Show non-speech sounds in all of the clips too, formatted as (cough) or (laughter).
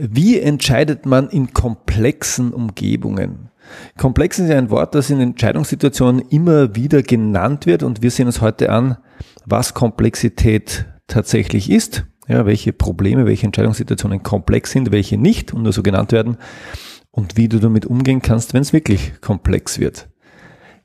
Wie entscheidet man in komplexen Umgebungen? Komplex ist ja ein Wort, das in Entscheidungssituationen immer wieder genannt wird und wir sehen uns heute an, was Komplexität tatsächlich ist, ja, welche Probleme, welche Entscheidungssituationen komplex sind, welche nicht und nur so genannt werden und wie du damit umgehen kannst, wenn es wirklich komplex wird.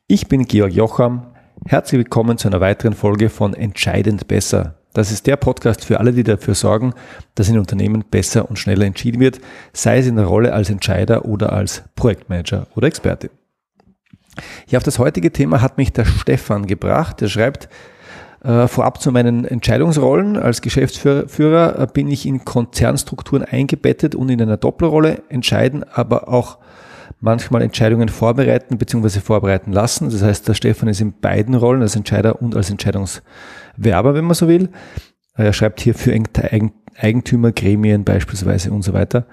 Ich bin Georg Jocham. Herzlich willkommen zu einer weiteren Folge von Entscheidend besser, das ist der Podcast für alle, die dafür sorgen, dass in Unternehmen besser und schneller entschieden wird, sei es in der Rolle als Entscheider oder als Projektmanager oder Experte. Ja, auf das heutige Thema hat mich der Stefan gebracht. Der schreibt, äh, vorab zu meinen Entscheidungsrollen. Als Geschäftsführer äh, bin ich in Konzernstrukturen eingebettet und in einer Doppelrolle entscheiden, aber auch manchmal Entscheidungen vorbereiten bzw. vorbereiten lassen. Das heißt, der Stefan ist in beiden Rollen als Entscheider und als Entscheidungswerber, wenn man so will. Er schreibt hier für Eigentümergremien beispielsweise und so weiter.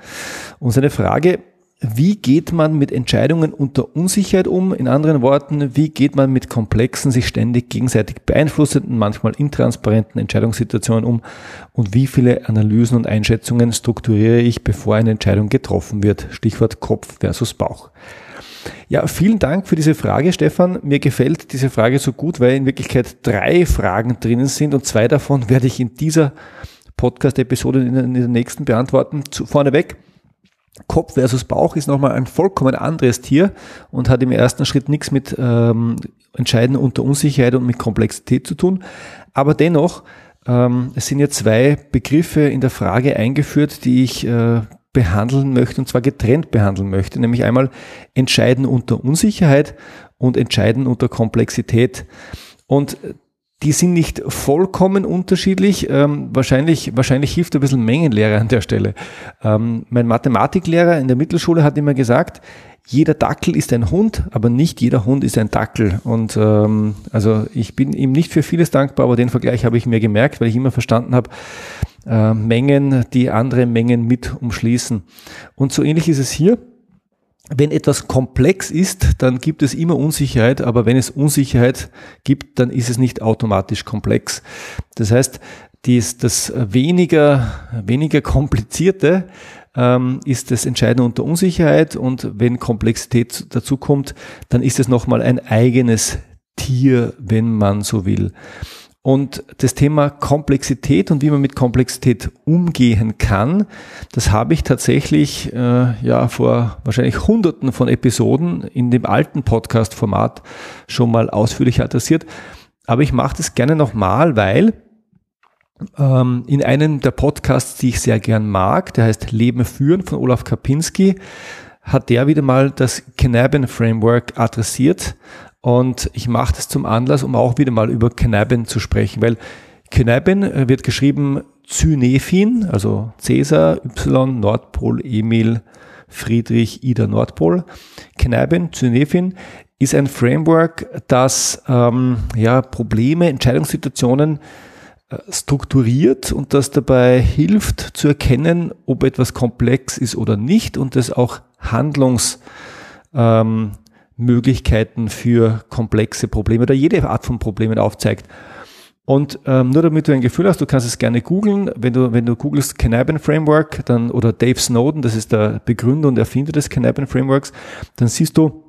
Und seine Frage wie geht man mit Entscheidungen unter Unsicherheit um? In anderen Worten, wie geht man mit komplexen, sich ständig gegenseitig beeinflussenden, manchmal intransparenten Entscheidungssituationen um? Und wie viele Analysen und Einschätzungen strukturiere ich, bevor eine Entscheidung getroffen wird? Stichwort Kopf versus Bauch. Ja, vielen Dank für diese Frage, Stefan. Mir gefällt diese Frage so gut, weil in Wirklichkeit drei Fragen drinnen sind und zwei davon werde ich in dieser Podcast-Episode in der nächsten beantworten. Zu, vorneweg. Kopf versus Bauch ist nochmal ein vollkommen anderes Tier und hat im ersten Schritt nichts mit ähm, Entscheiden unter Unsicherheit und mit Komplexität zu tun. Aber dennoch, ähm, es sind ja zwei Begriffe in der Frage eingeführt, die ich äh, behandeln möchte und zwar getrennt behandeln möchte, nämlich einmal Entscheiden unter Unsicherheit und Entscheiden unter Komplexität. Und die sind nicht vollkommen unterschiedlich. Ähm, wahrscheinlich, wahrscheinlich hilft ein bisschen Mengenlehre an der Stelle. Ähm, mein Mathematiklehrer in der Mittelschule hat immer gesagt, jeder Dackel ist ein Hund, aber nicht jeder Hund ist ein Dackel. Und ähm, also ich bin ihm nicht für vieles dankbar, aber den Vergleich habe ich mir gemerkt, weil ich immer verstanden habe, äh, Mengen, die andere Mengen mit umschließen. Und so ähnlich ist es hier wenn etwas komplex ist, dann gibt es immer Unsicherheit, aber wenn es Unsicherheit gibt, dann ist es nicht automatisch komplex. Das heißt, dies, das weniger, weniger komplizierte ähm, ist das Entscheidende unter Unsicherheit und wenn Komplexität dazu kommt, dann ist es nochmal ein eigenes Tier, wenn man so will. Und das Thema Komplexität und wie man mit Komplexität umgehen kann, das habe ich tatsächlich äh, ja vor wahrscheinlich Hunderten von Episoden in dem alten Podcast-Format schon mal ausführlich adressiert. Aber ich mache das gerne nochmal, weil ähm, in einem der Podcasts, die ich sehr gern mag, der heißt Leben führen von Olaf Kapinski, hat der wieder mal das Knaben Framework adressiert und ich mache das zum Anlass, um auch wieder mal über Cannabin zu sprechen, weil Cannabin äh, wird geschrieben Cynephin, also Cäsar, Y, Nordpol, Emil, Friedrich, Ida, Nordpol. Cannabin, Cynephin ist ein Framework, das ähm, ja, Probleme, Entscheidungssituationen äh, strukturiert und das dabei hilft zu erkennen, ob etwas komplex ist oder nicht und das auch Handlungs ähm, Möglichkeiten für komplexe Probleme oder jede Art von Problemen aufzeigt. Und ähm, nur damit du ein Gefühl hast, du kannst es gerne googeln. Wenn du, wenn du googelst Cannabin Framework dann, oder Dave Snowden, das ist der Begründer und Erfinder des Cannabin Frameworks, dann siehst du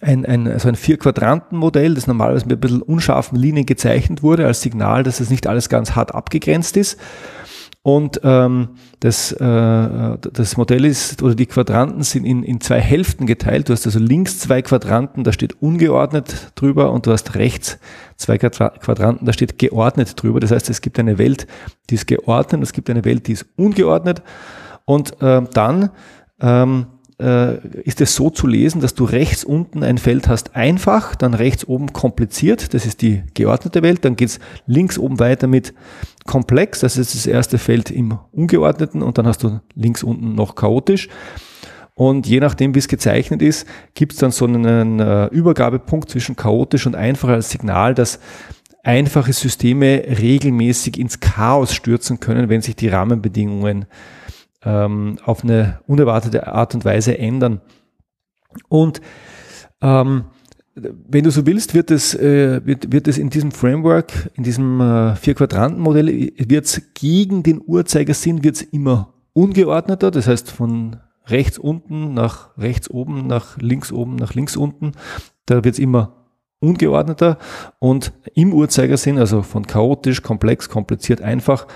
ein, ein, also ein Vier-Quadranten-Modell, das normalerweise mit ein bisschen unscharfen Linien gezeichnet wurde, als Signal, dass es nicht alles ganz hart abgegrenzt ist. Und ähm, das, äh, das Modell ist, oder die Quadranten sind in, in zwei Hälften geteilt. Du hast also links zwei Quadranten, da steht ungeordnet drüber und du hast rechts zwei Quadranten, da steht geordnet drüber. Das heißt, es gibt eine Welt, die ist geordnet es gibt eine Welt, die ist ungeordnet. Und äh, dann ähm, äh, ist es so zu lesen, dass du rechts unten ein Feld hast einfach, dann rechts oben kompliziert, das ist die geordnete Welt, dann geht's links oben weiter mit komplex, das ist das erste Feld im ungeordneten und dann hast du links unten noch chaotisch. Und je nachdem, wie es gezeichnet ist, gibt es dann so einen äh, Übergabepunkt zwischen chaotisch und einfach als Signal, dass einfache Systeme regelmäßig ins Chaos stürzen können, wenn sich die Rahmenbedingungen ähm, auf eine unerwartete Art und Weise ändern. Und ähm, wenn du so willst, wird es, äh, wird, wird es in diesem Framework, in diesem äh, Vier-Quadranten-Modell, wird es gegen den Uhrzeigersinn, wird es immer ungeordneter, das heißt von rechts unten nach rechts oben, nach links oben, nach links unten. Da wird es immer ungeordneter und im Uhrzeigersinn, also von chaotisch, komplex, kompliziert, einfach,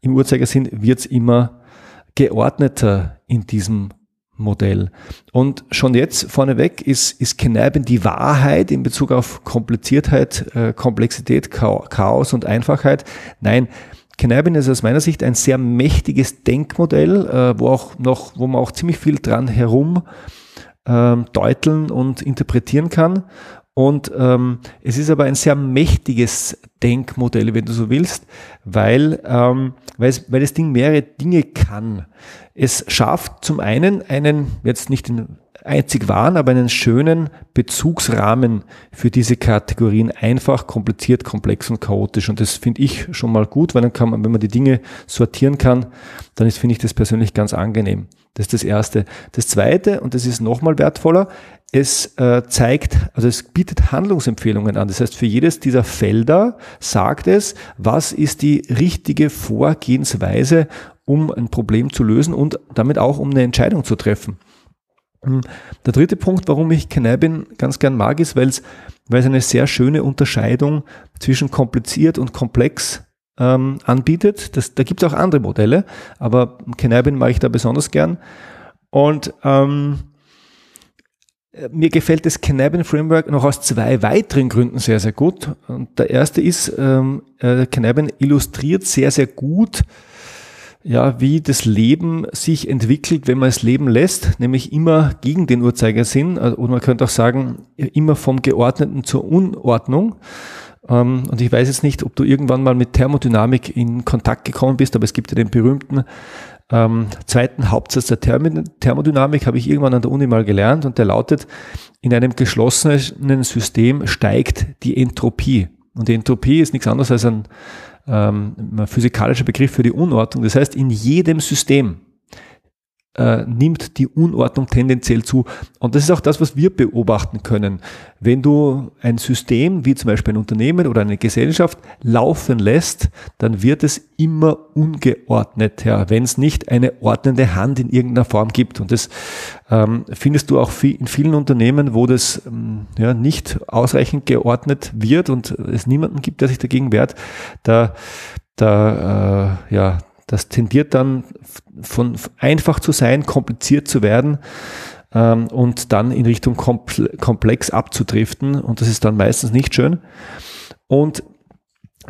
im Uhrzeigersinn wird es immer geordneter in diesem Modell. Und schon jetzt vorneweg ist, ist Kneipen die Wahrheit in Bezug auf Kompliziertheit, äh, Komplexität, Chaos und Einfachheit. Nein, Kneipen ist aus meiner Sicht ein sehr mächtiges Denkmodell, äh, wo auch noch, wo man auch ziemlich viel dran herum ähm, deuteln und interpretieren kann. Und ähm, es ist aber ein sehr mächtiges Denkmodell, wenn du so willst, weil, ähm, weil, es, weil das Ding mehrere Dinge kann. Es schafft zum einen einen, jetzt nicht den einzig wahren, aber einen schönen Bezugsrahmen für diese Kategorien einfach, kompliziert, komplex und chaotisch. Und das finde ich schon mal gut, weil dann kann man, wenn man die Dinge sortieren kann, dann ist, finde ich das persönlich ganz angenehm. Das ist das Erste. Das Zweite, und das ist nochmal wertvoller, es äh, zeigt, also es bietet Handlungsempfehlungen an. Das heißt, für jedes dieser Felder sagt es, was ist die richtige Vorgehensweise, um ein Problem zu lösen und damit auch um eine Entscheidung zu treffen. Hm, der dritte Punkt, warum ich Canabin ganz gern mag, ist, weil es, eine sehr schöne Unterscheidung zwischen kompliziert und komplex ähm, anbietet. Das, da gibt es auch andere Modelle, aber Canabin mag ich da besonders gern. Und ähm, mir gefällt das Canabin Framework noch aus zwei weiteren Gründen sehr, sehr gut. Und der erste ist, ähm, äh, illustriert sehr, sehr gut, ja, wie das Leben sich entwickelt, wenn man es leben lässt, nämlich immer gegen den Uhrzeigersinn, äh, oder man könnte auch sagen, immer vom Geordneten zur Unordnung. Ähm, und ich weiß jetzt nicht, ob du irgendwann mal mit Thermodynamik in Kontakt gekommen bist, aber es gibt ja den berühmten ähm, zweiten Hauptsatz der Thermodynamik habe ich irgendwann an der Uni mal gelernt und der lautet, in einem geschlossenen System steigt die Entropie. Und die Entropie ist nichts anderes als ein, ähm, ein physikalischer Begriff für die Unordnung. Das heißt, in jedem System, äh, nimmt die Unordnung tendenziell zu. Und das ist auch das, was wir beobachten können. Wenn du ein System, wie zum Beispiel ein Unternehmen oder eine Gesellschaft, laufen lässt, dann wird es immer ungeordnet, ja, wenn es nicht eine ordnende Hand in irgendeiner Form gibt. Und das ähm, findest du auch in vielen Unternehmen, wo das ähm, ja, nicht ausreichend geordnet wird und es niemanden gibt, der sich dagegen wehrt. Da da äh, ja, das tendiert dann von einfach zu sein, kompliziert zu werden ähm, und dann in Richtung komplex abzudriften. Und das ist dann meistens nicht schön. Und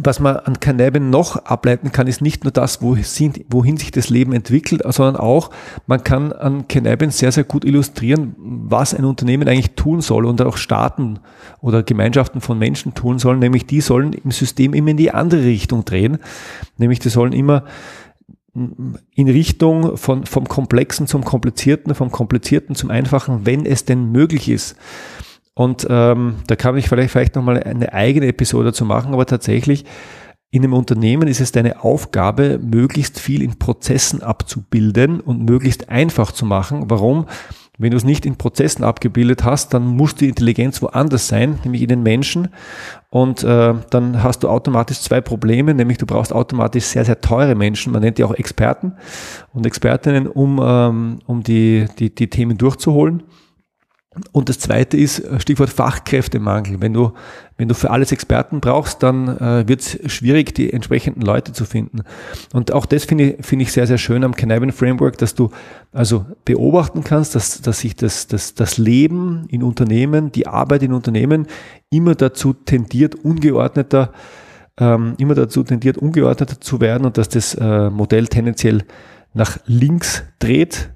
was man an Cannabin noch ableiten kann, ist nicht nur das, wohin sich das Leben entwickelt, sondern auch, man kann an Cannabin sehr, sehr gut illustrieren, was ein Unternehmen eigentlich tun soll und auch Staaten oder Gemeinschaften von Menschen tun sollen, nämlich die sollen im System immer in die andere Richtung drehen, nämlich die sollen immer in Richtung von, vom Komplexen zum Komplizierten, vom Komplizierten zum Einfachen, wenn es denn möglich ist. Und ähm, da kann ich vielleicht, vielleicht nochmal eine eigene Episode zu machen, aber tatsächlich in einem Unternehmen ist es deine Aufgabe, möglichst viel in Prozessen abzubilden und möglichst einfach zu machen. Warum? Wenn du es nicht in Prozessen abgebildet hast, dann muss die Intelligenz woanders sein, nämlich in den Menschen. Und äh, dann hast du automatisch zwei Probleme, nämlich du brauchst automatisch sehr, sehr teure Menschen, man nennt die auch Experten und Expertinnen, um, ähm, um die, die, die Themen durchzuholen. Und das zweite ist äh, Stichwort Fachkräftemangel. Wenn du, wenn du für alles Experten brauchst, dann äh, wird es schwierig, die entsprechenden Leute zu finden. Und auch das finde ich, finde ich sehr, sehr schön am Cannabin Framework, dass du also beobachten kannst, dass, dass sich das, das, das Leben in Unternehmen, die Arbeit in Unternehmen immer dazu tendiert, ungeordneter, ähm, immer dazu tendiert, ungeordneter zu werden und dass das äh, Modell tendenziell nach links dreht.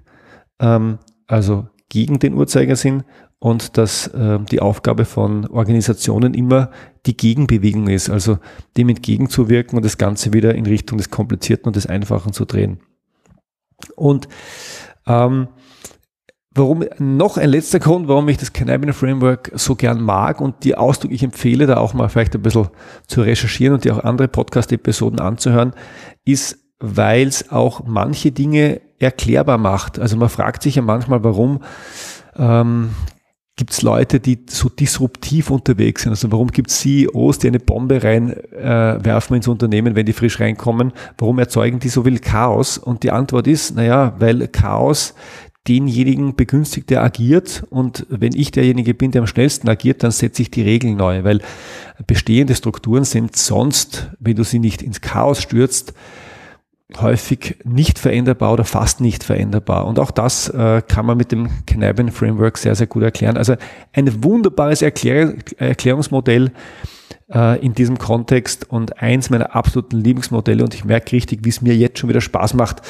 Ähm, also gegen den Uhrzeigersinn und dass äh, die Aufgabe von Organisationen immer die Gegenbewegung ist, also dem entgegenzuwirken und das Ganze wieder in Richtung des Komplizierten und des Einfachen zu drehen. Und ähm, warum noch ein letzter Grund, warum ich das Cannabin Framework so gern mag und die ausdrücklich empfehle, da auch mal vielleicht ein bisschen zu recherchieren und dir auch andere Podcast-Episoden anzuhören, ist, weil es auch manche Dinge erklärbar macht. Also man fragt sich ja manchmal, warum ähm, gibt es Leute, die so disruptiv unterwegs sind. Also warum gibt es CEOs, die eine Bombe reinwerfen äh, ins Unternehmen, wenn die frisch reinkommen? Warum erzeugen die so viel Chaos? Und die Antwort ist, naja, weil Chaos denjenigen begünstigt, der agiert. Und wenn ich derjenige bin, der am schnellsten agiert, dann setze ich die Regeln neu, weil bestehende Strukturen sind sonst, wenn du sie nicht ins Chaos stürzt, häufig nicht veränderbar oder fast nicht veränderbar. Und auch das äh, kann man mit dem Kneiben Framework sehr, sehr gut erklären. Also ein wunderbares Erklär Erklärungsmodell äh, in diesem Kontext und eins meiner absoluten Lieblingsmodelle. Und ich merke richtig, wie es mir jetzt schon wieder Spaß macht,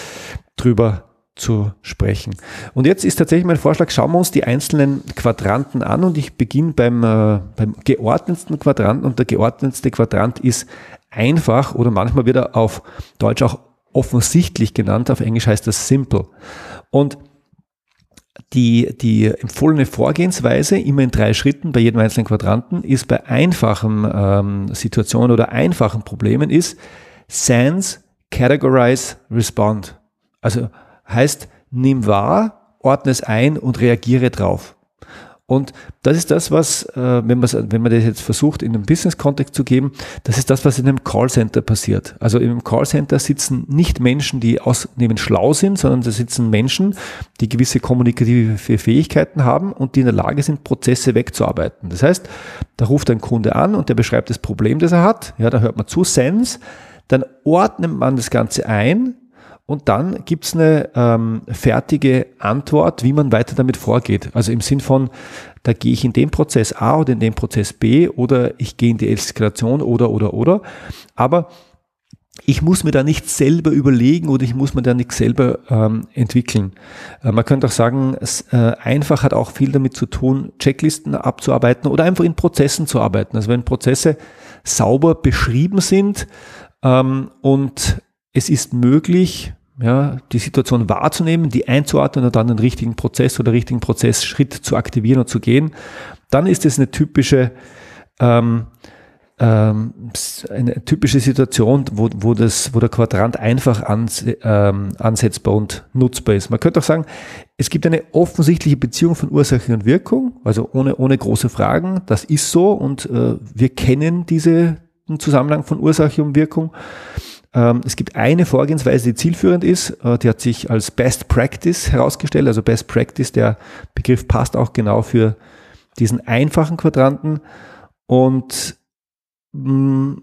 drüber zu sprechen. Und jetzt ist tatsächlich mein Vorschlag, schauen wir uns die einzelnen Quadranten an und ich beginne beim, äh, beim geordnetsten Quadranten und der geordnetste Quadrant ist einfach oder manchmal wird er auf Deutsch auch offensichtlich genannt, auf Englisch heißt das simple. Und die, die empfohlene Vorgehensweise, immer in drei Schritten bei jedem einzelnen Quadranten, ist bei einfachen ähm, Situationen oder einfachen Problemen ist Sense, Categorize, Respond. Also heißt, nimm wahr, ordne es ein und reagiere drauf. Und das ist das, was, äh, wenn, wenn man das jetzt versucht, in einem Business-Kontext zu geben, das ist das, was in einem Callcenter passiert. Also im Callcenter sitzen nicht Menschen, die ausnehmend schlau sind, sondern da sitzen Menschen, die gewisse kommunikative Fähigkeiten haben und die in der Lage sind, Prozesse wegzuarbeiten. Das heißt, da ruft ein Kunde an und der beschreibt das Problem, das er hat. Ja, da hört man zu, Sense. Dann ordnet man das Ganze ein, und dann gibt's eine ähm, fertige Antwort, wie man weiter damit vorgeht. Also im Sinn von, da gehe ich in den Prozess A oder in den Prozess B oder ich gehe in die Eskalation oder oder oder. Aber ich muss mir da nicht selber überlegen oder ich muss mir da nicht selber ähm, entwickeln. Äh, man könnte auch sagen, es, äh, einfach hat auch viel damit zu tun, Checklisten abzuarbeiten oder einfach in Prozessen zu arbeiten. Also wenn Prozesse sauber beschrieben sind ähm, und es ist möglich, ja, die Situation wahrzunehmen, die einzuordnen und dann den richtigen Prozess oder richtigen Prozessschritt zu aktivieren und zu gehen, dann ist es eine typische ähm, ähm, eine typische Situation, wo, wo, das, wo der Quadrant einfach ans, ähm, ansetzbar und nutzbar ist. Man könnte auch sagen, es gibt eine offensichtliche Beziehung von Ursache und Wirkung, also ohne, ohne große Fragen. Das ist so und äh, wir kennen diesen Zusammenhang von Ursache und Wirkung. Ähm, es gibt eine Vorgehensweise, die zielführend ist. Äh, die hat sich als Best Practice herausgestellt. Also Best Practice, der Begriff passt auch genau für diesen einfachen Quadranten. Und mm,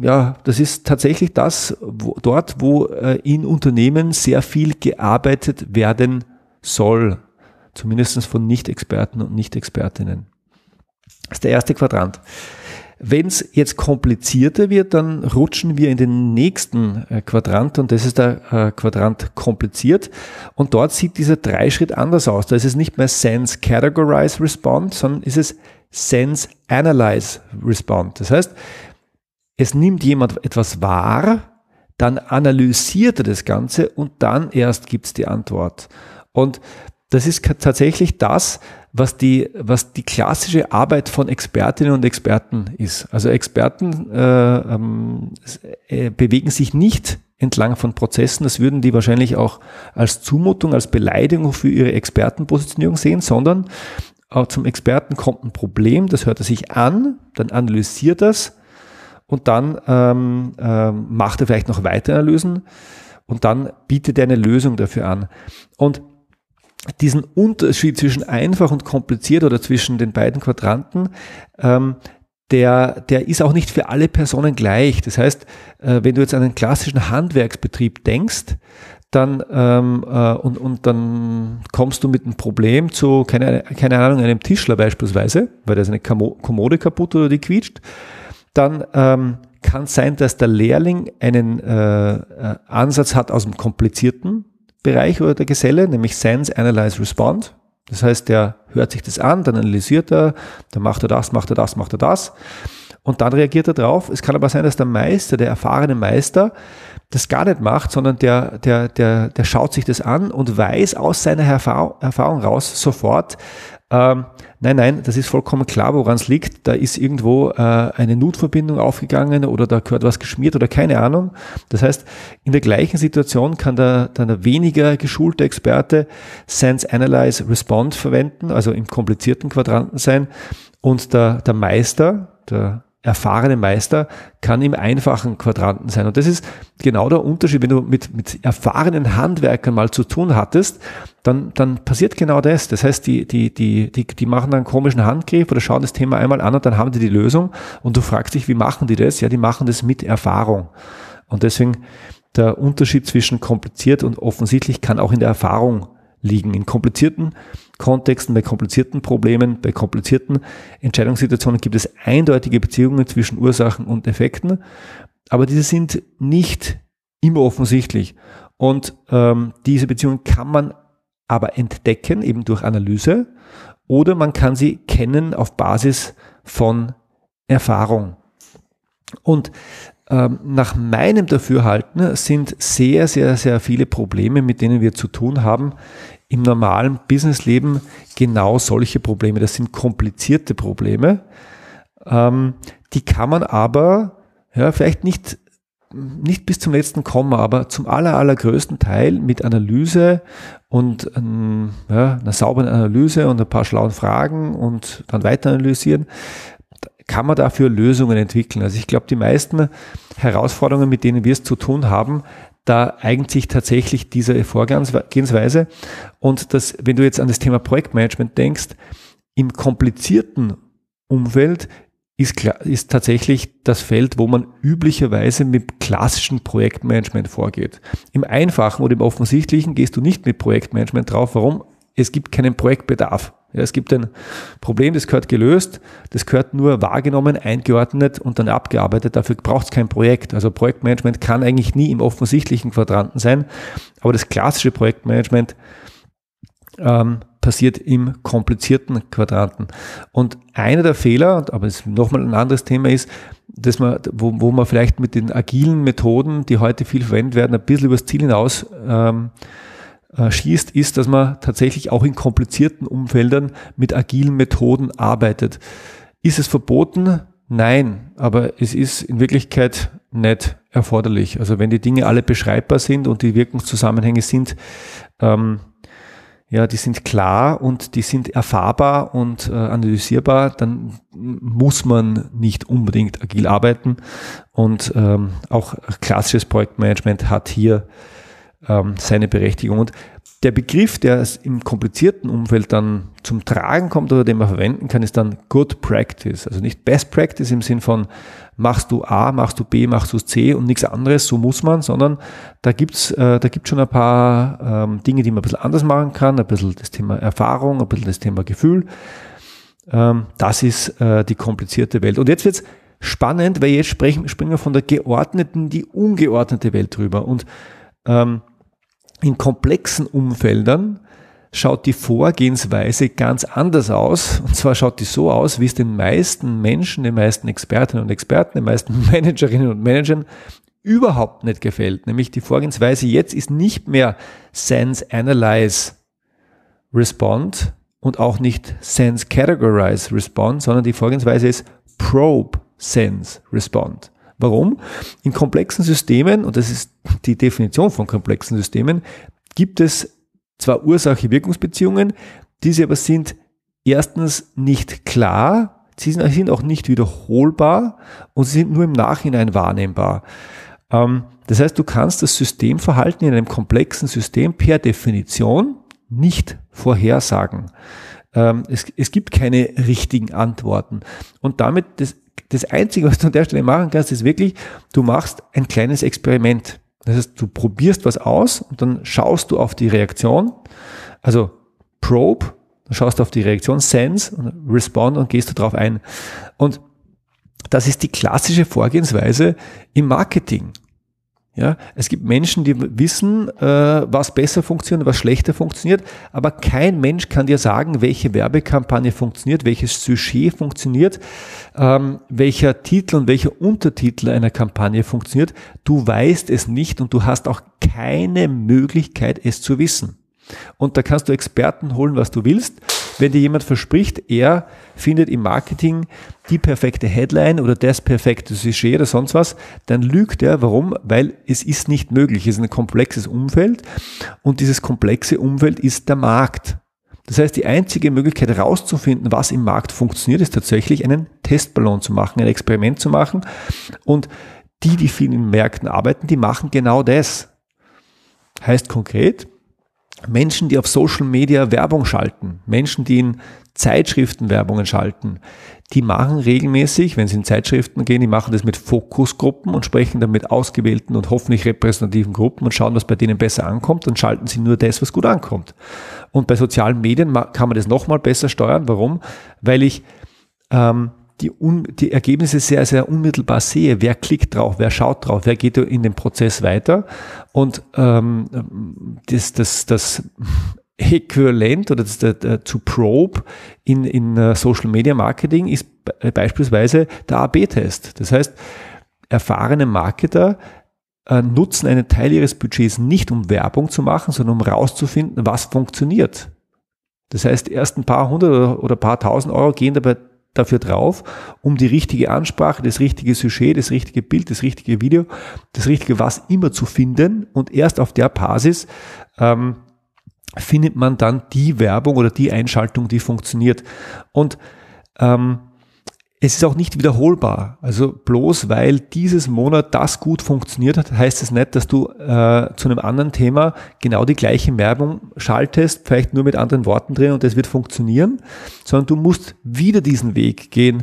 ja, das ist tatsächlich das, wo, dort, wo äh, in Unternehmen sehr viel gearbeitet werden soll. Zumindest von Nicht-Experten und Nicht-Expertinnen. Das ist der erste Quadrant. Wenn es jetzt komplizierter wird, dann rutschen wir in den nächsten äh, Quadrant und das ist der äh, Quadrant kompliziert. Und dort sieht dieser Dreischritt anders aus. Da ist es nicht mehr Sense Categorize Respond, sondern ist es Sense Analyze Respond. Das heißt, es nimmt jemand etwas wahr, dann analysiert er das Ganze und dann erst gibt es die Antwort. Und das ist tatsächlich das, was die, was die klassische Arbeit von Expertinnen und Experten ist. Also Experten äh, ähm, äh, bewegen sich nicht entlang von Prozessen. Das würden die wahrscheinlich auch als Zumutung, als Beleidigung für ihre Expertenpositionierung sehen, sondern äh, zum Experten kommt ein Problem, das hört er sich an, dann analysiert das und dann ähm, ähm, macht er vielleicht noch weitere Analysen und dann bietet er eine Lösung dafür an. Und diesen Unterschied zwischen einfach und kompliziert oder zwischen den beiden Quadranten, ähm, der, der ist auch nicht für alle Personen gleich. Das heißt, äh, wenn du jetzt an einen klassischen Handwerksbetrieb denkst, dann ähm, äh, und, und dann kommst du mit einem Problem zu, keine, keine Ahnung, einem Tischler beispielsweise, weil da ist eine Kommode kaputt oder die quietscht, dann ähm, kann es sein, dass der Lehrling einen äh, äh Ansatz hat aus dem Komplizierten, Bereich oder der Geselle, nämlich Sense, Analyze, Respond. Das heißt, der hört sich das an, dann analysiert er, dann macht er das, macht er das, macht er das. Und dann reagiert er drauf. Es kann aber sein, dass der Meister, der erfahrene Meister, das gar nicht macht, sondern der, der, der, der schaut sich das an und weiß aus seiner Erfahrung raus sofort, Ähm, nein, nein, das ist vollkommen klar, woran es liegt. Da ist irgendwo äh, eine Nutverbindung aufgegangen oder da gehört was geschmiert oder keine Ahnung. Das heißt, in der gleichen Situation kann der, der weniger geschulte Experte Sense, Analyze, Respond verwenden, also im komplizierten Quadranten sein. Und der, der Meister, der erfahrene Meister kann im einfachen Quadranten sein. Und das ist genau der Unterschied. Wenn du mit, mit erfahrenen Handwerkern mal zu tun hattest, dann, dann passiert genau das. Das heißt, die, die, die, die, die machen einen komischen Handgriff oder schauen das Thema einmal an und dann haben die die Lösung. Und du fragst dich, wie machen die das? Ja, die machen das mit Erfahrung. Und deswegen der Unterschied zwischen kompliziert und offensichtlich kann auch in der Erfahrung liegen. In komplizierten Kontexten, bei komplizierten Problemen, bei komplizierten Entscheidungssituationen gibt es eindeutige Beziehungen zwischen Ursachen und Effekten, aber diese sind nicht immer offensichtlich. Und ähm, diese Beziehungen kann man aber entdecken, eben durch Analyse, oder man kann sie kennen auf Basis von Erfahrung. Und ähm, nach meinem Dafürhalten sind sehr, sehr, sehr viele Probleme, mit denen wir zu tun haben, im normalen Businessleben genau solche Probleme. Das sind komplizierte Probleme. Ähm, die kann man aber ja, vielleicht nicht, nicht bis zum letzten kommen, aber zum aller, allergrößten Teil mit Analyse und ähm, ja, einer sauberen Analyse und ein paar schlauen Fragen und dann weiter analysieren, kann man dafür Lösungen entwickeln. Also ich glaube, die meisten Herausforderungen, mit denen wir es zu tun haben, da eignet sich tatsächlich diese Vorgehensweise. Und das, wenn du jetzt an das Thema Projektmanagement denkst, im komplizierten Umfeld ist, ist tatsächlich das Feld, wo man üblicherweise mit klassischem Projektmanagement vorgeht. Im einfachen oder im offensichtlichen gehst du nicht mit Projektmanagement drauf. Warum? Es gibt keinen Projektbedarf. Ja, es gibt ein Problem, das gehört gelöst, das gehört nur wahrgenommen, eingeordnet und dann abgearbeitet. Dafür braucht es kein Projekt. Also Projektmanagement kann eigentlich nie im offensichtlichen Quadranten sein, aber das klassische Projektmanagement ähm, passiert im komplizierten Quadranten. Und einer der Fehler, aber es nochmal ein anderes Thema ist, dass man, wo, wo man vielleicht mit den agilen Methoden, die heute viel verwendet werden, ein bisschen übers Ziel hinaus ähm, äh, schießt, ist, dass man tatsächlich auch in komplizierten Umfeldern mit agilen Methoden arbeitet. Ist es verboten? Nein, aber es ist in Wirklichkeit nicht erforderlich. Also wenn die Dinge alle beschreibbar sind und die Wirkungszusammenhänge sind, ähm, ja, die sind klar und die sind erfahrbar und äh, analysierbar, dann muss man nicht unbedingt agil arbeiten. Und ähm, auch klassisches Projektmanagement hat hier ähm, seine Berechtigung. Und der Begriff, der im komplizierten Umfeld dann zum Tragen kommt oder den man verwenden kann, ist dann Good Practice. Also nicht Best Practice im Sinn von machst du A, machst du B, machst du C und nichts anderes, so muss man, sondern da gibt's äh, da gibt's schon ein paar ähm, Dinge, die man ein bisschen anders machen kann, ein bisschen das Thema Erfahrung, ein bisschen das Thema Gefühl. Ähm, das ist äh, die komplizierte Welt. Und jetzt wird's spannend, weil jetzt sprechen, springen wir von der geordneten, die ungeordnete Welt drüber. Und ähm, in komplexen Umfeldern schaut die Vorgehensweise ganz anders aus. Und zwar schaut die so aus, wie es den meisten Menschen, den meisten Expertinnen und Experten, den meisten (laughs) Managerinnen und Managern überhaupt nicht gefällt. Nämlich die Vorgehensweise jetzt ist nicht mehr Sense Analyze Respond und auch nicht Sense Categorize Respond, sondern die Vorgehensweise ist Probe Sense Respond. Warum? In komplexen Systemen, und das ist die Definition von komplexen Systemen, gibt es zwar Ursache-Wirkungsbeziehungen, diese aber sind erstens nicht klar, sie sind auch nicht wiederholbar und sie sind nur im Nachhinein wahrnehmbar. Ähm, das heißt, du kannst das Systemverhalten in einem komplexen System per Definition nicht vorhersagen. Ähm, es, es gibt keine richtigen Antworten. Und damit, das, das Einzige, was du an der Stelle machen kannst, ist wirklich, du machst ein kleines Experiment. Das heißt, du probierst was aus und dann schaust du auf die Reaktion. Also Probe, dann schaust du auf die Reaktion, Sense und Respond und gehst du drauf ein. Und das ist die klassische Vorgehensweise im Marketing. Ja, es gibt Menschen, die wissen, äh, was besser funktioniert, was schlechter funktioniert, aber kein Mensch kann dir sagen, welche Werbekampagne funktioniert, welches Sujet funktioniert, ähm, welcher Titel und welcher Untertitel einer Kampagne funktioniert. Du weißt es nicht und du hast auch keine Möglichkeit, es zu wissen. Und da kannst du Experten holen, was du willst. Wenn dir jemand verspricht, er findet im Marketing die perfekte Headline oder das perfekte Sujet oder sonst was, dann lügt er. Warum? Weil es ist nicht möglich. Es ist ein komplexes Umfeld und dieses komplexe Umfeld ist der Markt. Das heißt, die einzige Möglichkeit herauszufinden, was im Markt funktioniert, ist tatsächlich einen Testballon zu machen, ein Experiment zu machen. Und die, die viel in Märkten arbeiten, die machen genau das. Heißt konkret, Menschen, die auf Social Media Werbung schalten, Menschen, die in Zeitschriften Werbungen schalten, die machen regelmäßig, wenn sie in Zeitschriften gehen, die machen das mit Fokusgruppen und sprechen dann mit ausgewählten und hoffentlich repräsentativen Gruppen und schauen, was bei denen besser ankommt, dann schalten sie nur das, was gut ankommt. Und bei sozialen Medien kann man das nochmal besser steuern. Warum? Weil ich ähm, die, un, die Ergebnisse sehr, sehr unmittelbar sehe. Wer klickt drauf, wer schaut drauf, wer geht in den Prozess weiter. Und ähm, das, das, das Äquivalent oder das, der, der, zu Probe in, in uh, Social Media Marketing ist beispielsweise der AB-Test. Das heißt, erfahrene Marketer äh, nutzen einen Teil ihres Budgets nicht, um Werbung zu machen, sondern um rauszufinden, was funktioniert. Das heißt, erst ein paar hundert oder, oder paar tausend Euro gehen dabei dafür drauf, um die richtige Ansprache, das richtige Sujet, das richtige Bild, das richtige Video, das richtige was immer zu finden und erst auf der Basis ähm, findet man dann die Werbung oder die Einschaltung, die funktioniert. Und ähm, es ist auch nicht wiederholbar. Also bloß weil dieses Monat das gut funktioniert hat, heißt es nicht, dass du äh, zu einem anderen Thema genau die gleiche Werbung schaltest, vielleicht nur mit anderen Worten drin und das wird funktionieren, sondern du musst wieder diesen Weg gehen.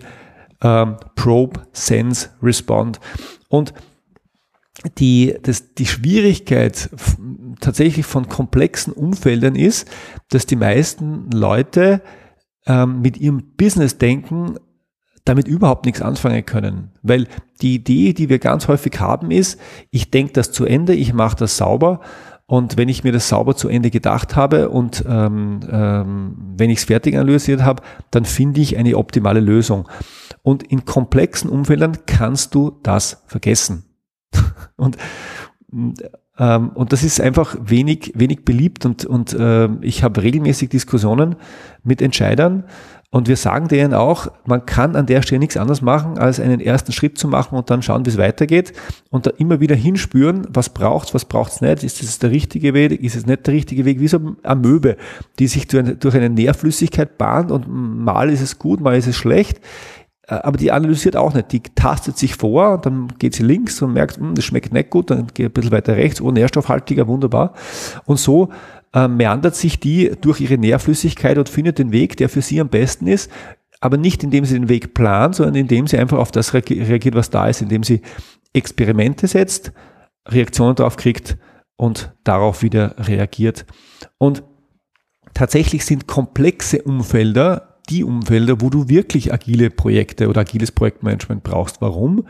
Ähm, Probe, Sense, Respond. Und die, das, die Schwierigkeit tatsächlich von komplexen Umfeldern ist, dass die meisten Leute ähm, mit ihrem Business-Denken damit überhaupt nichts anfangen können. Weil die Idee, die wir ganz häufig haben, ist, ich denke das zu Ende, ich mache das sauber und wenn ich mir das sauber zu Ende gedacht habe und ähm, ähm, wenn ich es fertig analysiert habe, dann finde ich eine optimale Lösung. Und in komplexen Umfeldern kannst du das vergessen. (laughs) und ähm, und das ist einfach wenig, wenig beliebt und, und äh, ich habe regelmäßig Diskussionen mit Entscheidern, und wir sagen denen auch, man kann an der Stelle nichts anderes machen, als einen ersten Schritt zu machen und dann schauen, wie es weitergeht und da immer wieder hinspüren, was braucht's, was braucht's nicht, ist es der richtige Weg, ist es nicht der richtige Weg, wie so eine Amöbe, die sich durch eine Nährflüssigkeit bahnt und mal ist es gut, mal ist es schlecht äh, aber die analysiert auch nicht. Die tastet sich vor und dann geht sie links und merkt, hm, das schmeckt nicht gut, dann geht ein bisschen weiter rechts, oh, nährstoffhaltiger, wunderbar. Und so äh, meandert sich die durch ihre Nährflüssigkeit und findet den Weg, der für sie am besten ist, aber nicht indem sie den Weg plant, sondern indem sie einfach auf das reagiert, was da ist, indem sie Experimente setzt, Reaktionen drauf kriegt und darauf wieder reagiert. Und tatsächlich sind komplexe Umfelder die Umfelder, wo du wirklich agile Projekte oder agiles Projektmanagement brauchst. Warum?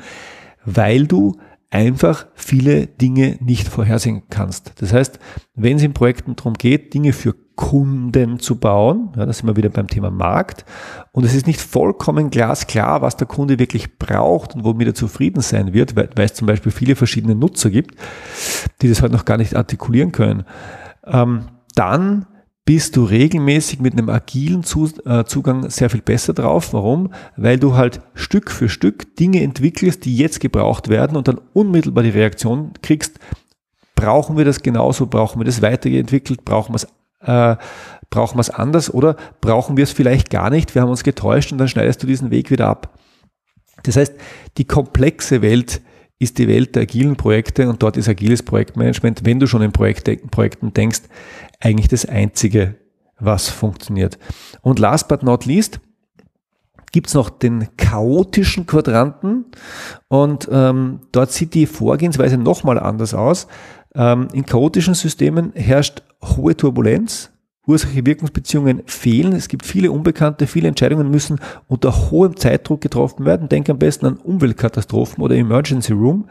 Weil du einfach viele Dinge nicht vorhersehen kannst. Das heißt, wenn es in Projekten darum geht, Dinge für Kunden zu bauen, ja, da sind wir wieder beim Thema Markt, und es ist nicht vollkommen glasklar, was der Kunde wirklich braucht und womit er zufrieden sein wird, weil, weil es zum Beispiel viele verschiedene Nutzer gibt, die das heute noch gar nicht artikulieren können, ähm, dann bist du regelmäßig mit einem agilen äh, Zugang sehr viel besser drauf. Warum? Weil du halt Stück für Stück Dinge entwickelst, die jetzt gebraucht werden und dann unmittelbar die Reaktion kriegst, brauchen wir das genauso, brauchen wir das weiterentwickelt, brauchen wir es äh, brauchen wir es anders oder brauchen wir es vielleicht gar nicht, wir haben uns getäuscht und dann schneidest du diesen Weg wieder ab. Das heißt, die komplexe Welt ist die Welt der agilen Projekte und dort ist agiles Projektmanagement, wenn du schon in Projekte, Projekten denkst, eigentlich das Einzige, was funktioniert. Und last but not least gibt's noch den chaotischen Quadranten und ähm, dort sieht die Vorgehensweise nochmal anders aus. Ähm, in chaotischen Systemen herrscht hohe Turbulenz, Ursache-Wirkungsbeziehungen fehlen. Es gibt viele Unbekannte, viele Entscheidungen müssen unter hohem Zeitdruck getroffen werden. Denke am besten an Umweltkatastrophen oder Emergency Room.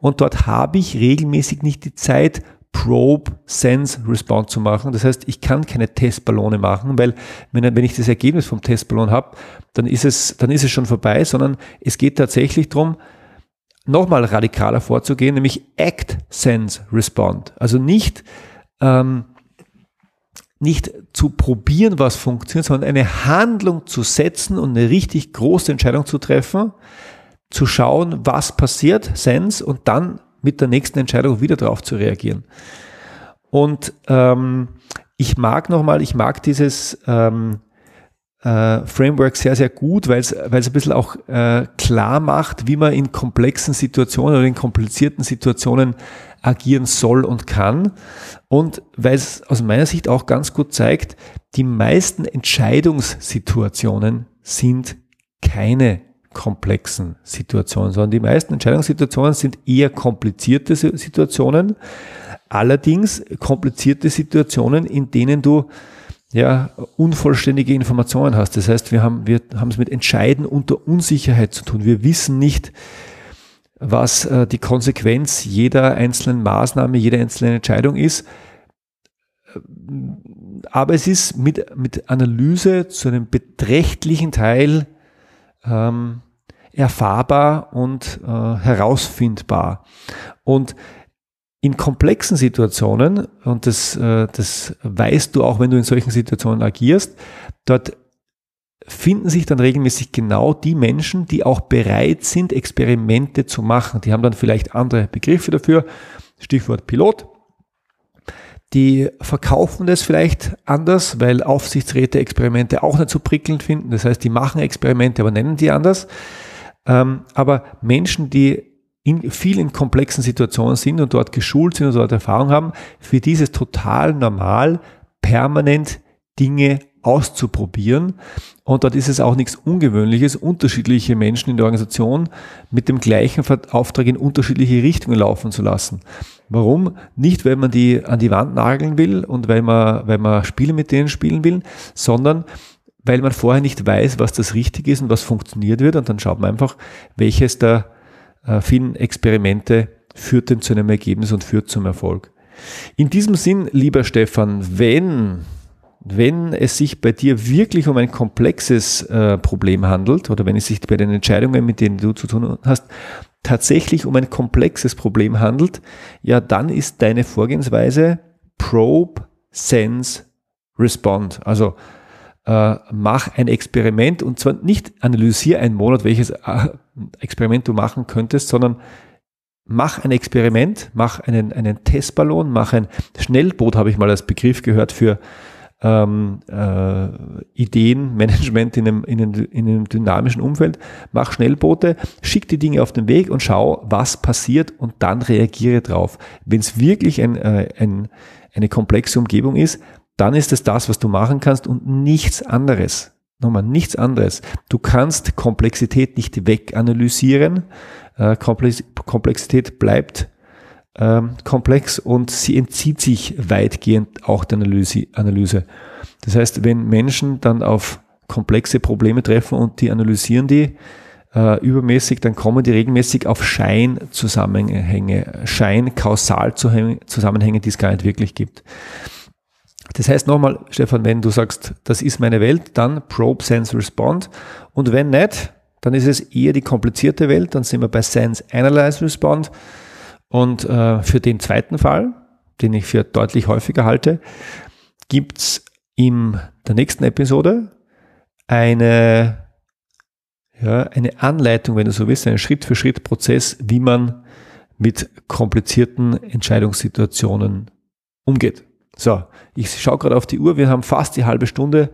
Und dort habe ich regelmäßig nicht die Zeit, Probe, Sense, Response zu machen. Das heißt, ich kann keine Testballone machen, weil wenn, wenn ich das Ergebnis vom Testballon habe, dann ist es, dann ist es schon vorbei, sondern es geht tatsächlich darum, nochmal radikaler vorzugehen, nämlich Act, Sense, Respond. Also nicht, ähm, nicht zu probieren, was funktioniert, sondern eine Handlung zu setzen und eine richtig große Entscheidung zu treffen, zu schauen, was passiert, Sens, und dann mit der nächsten Entscheidung wieder darauf zu reagieren. Und ähm, ich mag nochmal, ich mag dieses ähm, äh, Framework sehr, sehr gut, weil es ein bisschen auch äh, klar macht, wie man in komplexen Situationen oder in komplizierten Situationen agieren soll und kann. Und weil es aus meiner Sicht auch ganz gut zeigt, die meisten Entscheidungssituationen sind keine komplexen Situationen, sondern die meisten Entscheidungssituationen sind eher komplizierte Situationen. Allerdings komplizierte Situationen, in denen du ja, unvollständige Informationen hast. Das heißt, wir haben, wir haben es mit Entscheiden unter Unsicherheit zu tun. Wir wissen nicht, was äh, die Konsequenz jeder einzelnen Maßnahme, jeder einzelnen Entscheidung ist. Aber es ist mit, mit Analyse zu einem beträchtlichen Teil ähm, erfahrbar und äh, herausfindbar. Und in komplexen Situationen, und das, äh, das weißt du auch, wenn du in solchen Situationen agierst, dort finden sich dann regelmäßig genau die Menschen, die auch bereit sind, Experimente zu machen. Die haben dann vielleicht andere Begriffe dafür, Stichwort Pilot. Die verkaufen das vielleicht anders, weil Aufsichtsräte Experimente auch nicht so prickelnd finden. Das heißt, die machen Experimente, aber nennen die anders. Ähm, aber Menschen, die in vielen komplexen Situationen sind und dort geschult sind und dort Erfahrung haben, für dieses total normal, permanent Dinge auszuprobieren. Und dort ist es auch nichts Ungewöhnliches, unterschiedliche Menschen in der Organisation mit dem gleichen Auftrag in unterschiedliche Richtungen laufen zu lassen. Warum? Nicht, weil man die an die Wand nageln will und weil man, weil man Spiele mit denen spielen will, sondern weil man vorher nicht weiß, was das richtig ist und was funktioniert wird. Und dann schaut man einfach, welches der äh, vielen Experimente führt denn zu einem Ergebnis und führt zum Erfolg. In diesem Sinn, lieber Stefan, wenn, wenn es sich bei dir wirklich um ein komplexes äh, Problem handelt oder wenn es sich bei den Entscheidungen, mit denen du zu tun hast, tatsächlich um ein komplexes Problem handelt, ja, dann ist deine Vorgehensweise Probe, Sense, Respond. Also äh, mach ein Experiment und zwar nicht analysier einen Monat, welches äh, Experiment du machen könntest, sondern mach ein Experiment, mach einen, einen Testballon, mach ein Schnellboot, habe ich mal als Begriff gehört für ähm, äh, Ideenmanagement (laughs) in einem, in, einem, in einem dynamischen Umfeld. Mach Schnellboote, schick die Dinge auf den Weg und schau, was passiert und dann reagiere drauf. Wenn es wirklich ein, äh, ein, eine komplexe Umgebung ist, dann ist es das, was du machen kannst und nichts anderes. Nochmal, nichts anderes. Du kannst Komplexität nicht weganalysieren. Äh, Komplexität bleibt ähm, komplex und sie entzieht sich weitgehend auch der Analyse. Das heißt, wenn Menschen dann auf komplexe Probleme treffen und die analysieren die äh, übermäßig, dann kommen die regelmäßig auf Scheinzusammenhänge, Schein-Kausalzusammenhänge, die es gar nicht wirklich gibt. Das heißt nochmal, Stefan, wenn du sagst, das ist meine Welt, dann Probe, Sense, Respond. Und wenn nicht, dann ist es eher die komplizierte Welt, dann sind wir bei Sense, Analyze, Respond. Und äh, für den zweiten Fall, den ich für deutlich häufiger halte, gibt's in der nächsten Episode eine, ja, eine Anleitung, wenn du so willst, einen Schritt-für-Schritt-Prozess, wie man mit komplizierten Entscheidungssituationen umgeht. So, ich schaue gerade auf die Uhr, wir haben fast die halbe Stunde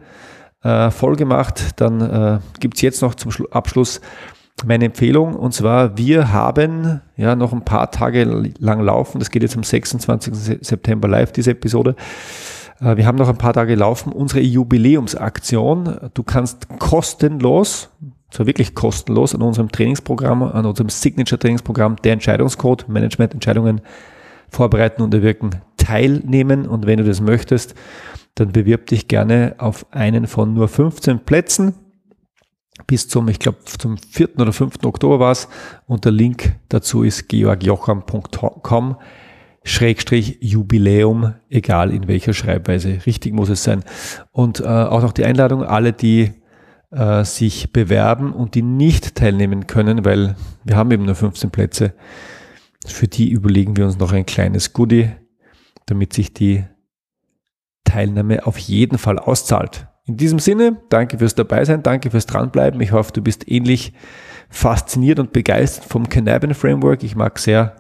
äh, voll gemacht. Dann äh, gibt jetzt noch zum Abschluss meine Empfehlung und zwar, wir haben ja noch ein paar Tage lang laufen, das geht jetzt am 26. September live, diese Episode. Äh, wir haben noch ein paar Tage laufen, unsere Jubiläumsaktion. Du kannst kostenlos, zwar wirklich kostenlos, an unserem Trainingsprogramm, an unserem Signature-Trainingsprogramm, der Entscheidungscode, Management-Entscheidungen vorbereiten und erwirken, teilnehmen. Und wenn du das möchtest, dann bewirb dich gerne auf einen von nur 15 Plätzen bis zum, ich glaube, zum 4. oder 5. Oktober war es. Und der Link dazu ist georgjocham.com Schrägstrich Jubiläum, egal in welcher Schreibweise. Richtig muss es sein. Und äh, auch noch die Einladung, alle, die äh, sich bewerben und die nicht teilnehmen können, weil wir haben eben nur 15 Plätze, für die überlegen wir uns noch ein kleines Goodie, damit sich die Teilnahme auf jeden Fall auszahlt. In diesem Sinne, danke fürs Dabeisein, danke fürs Dranbleiben. Ich hoffe, du bist ähnlich fasziniert und begeistert vom Cannabin Framework. Ich mag sehr.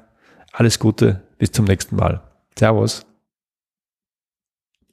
Alles Gute, bis zum nächsten Mal. Servus.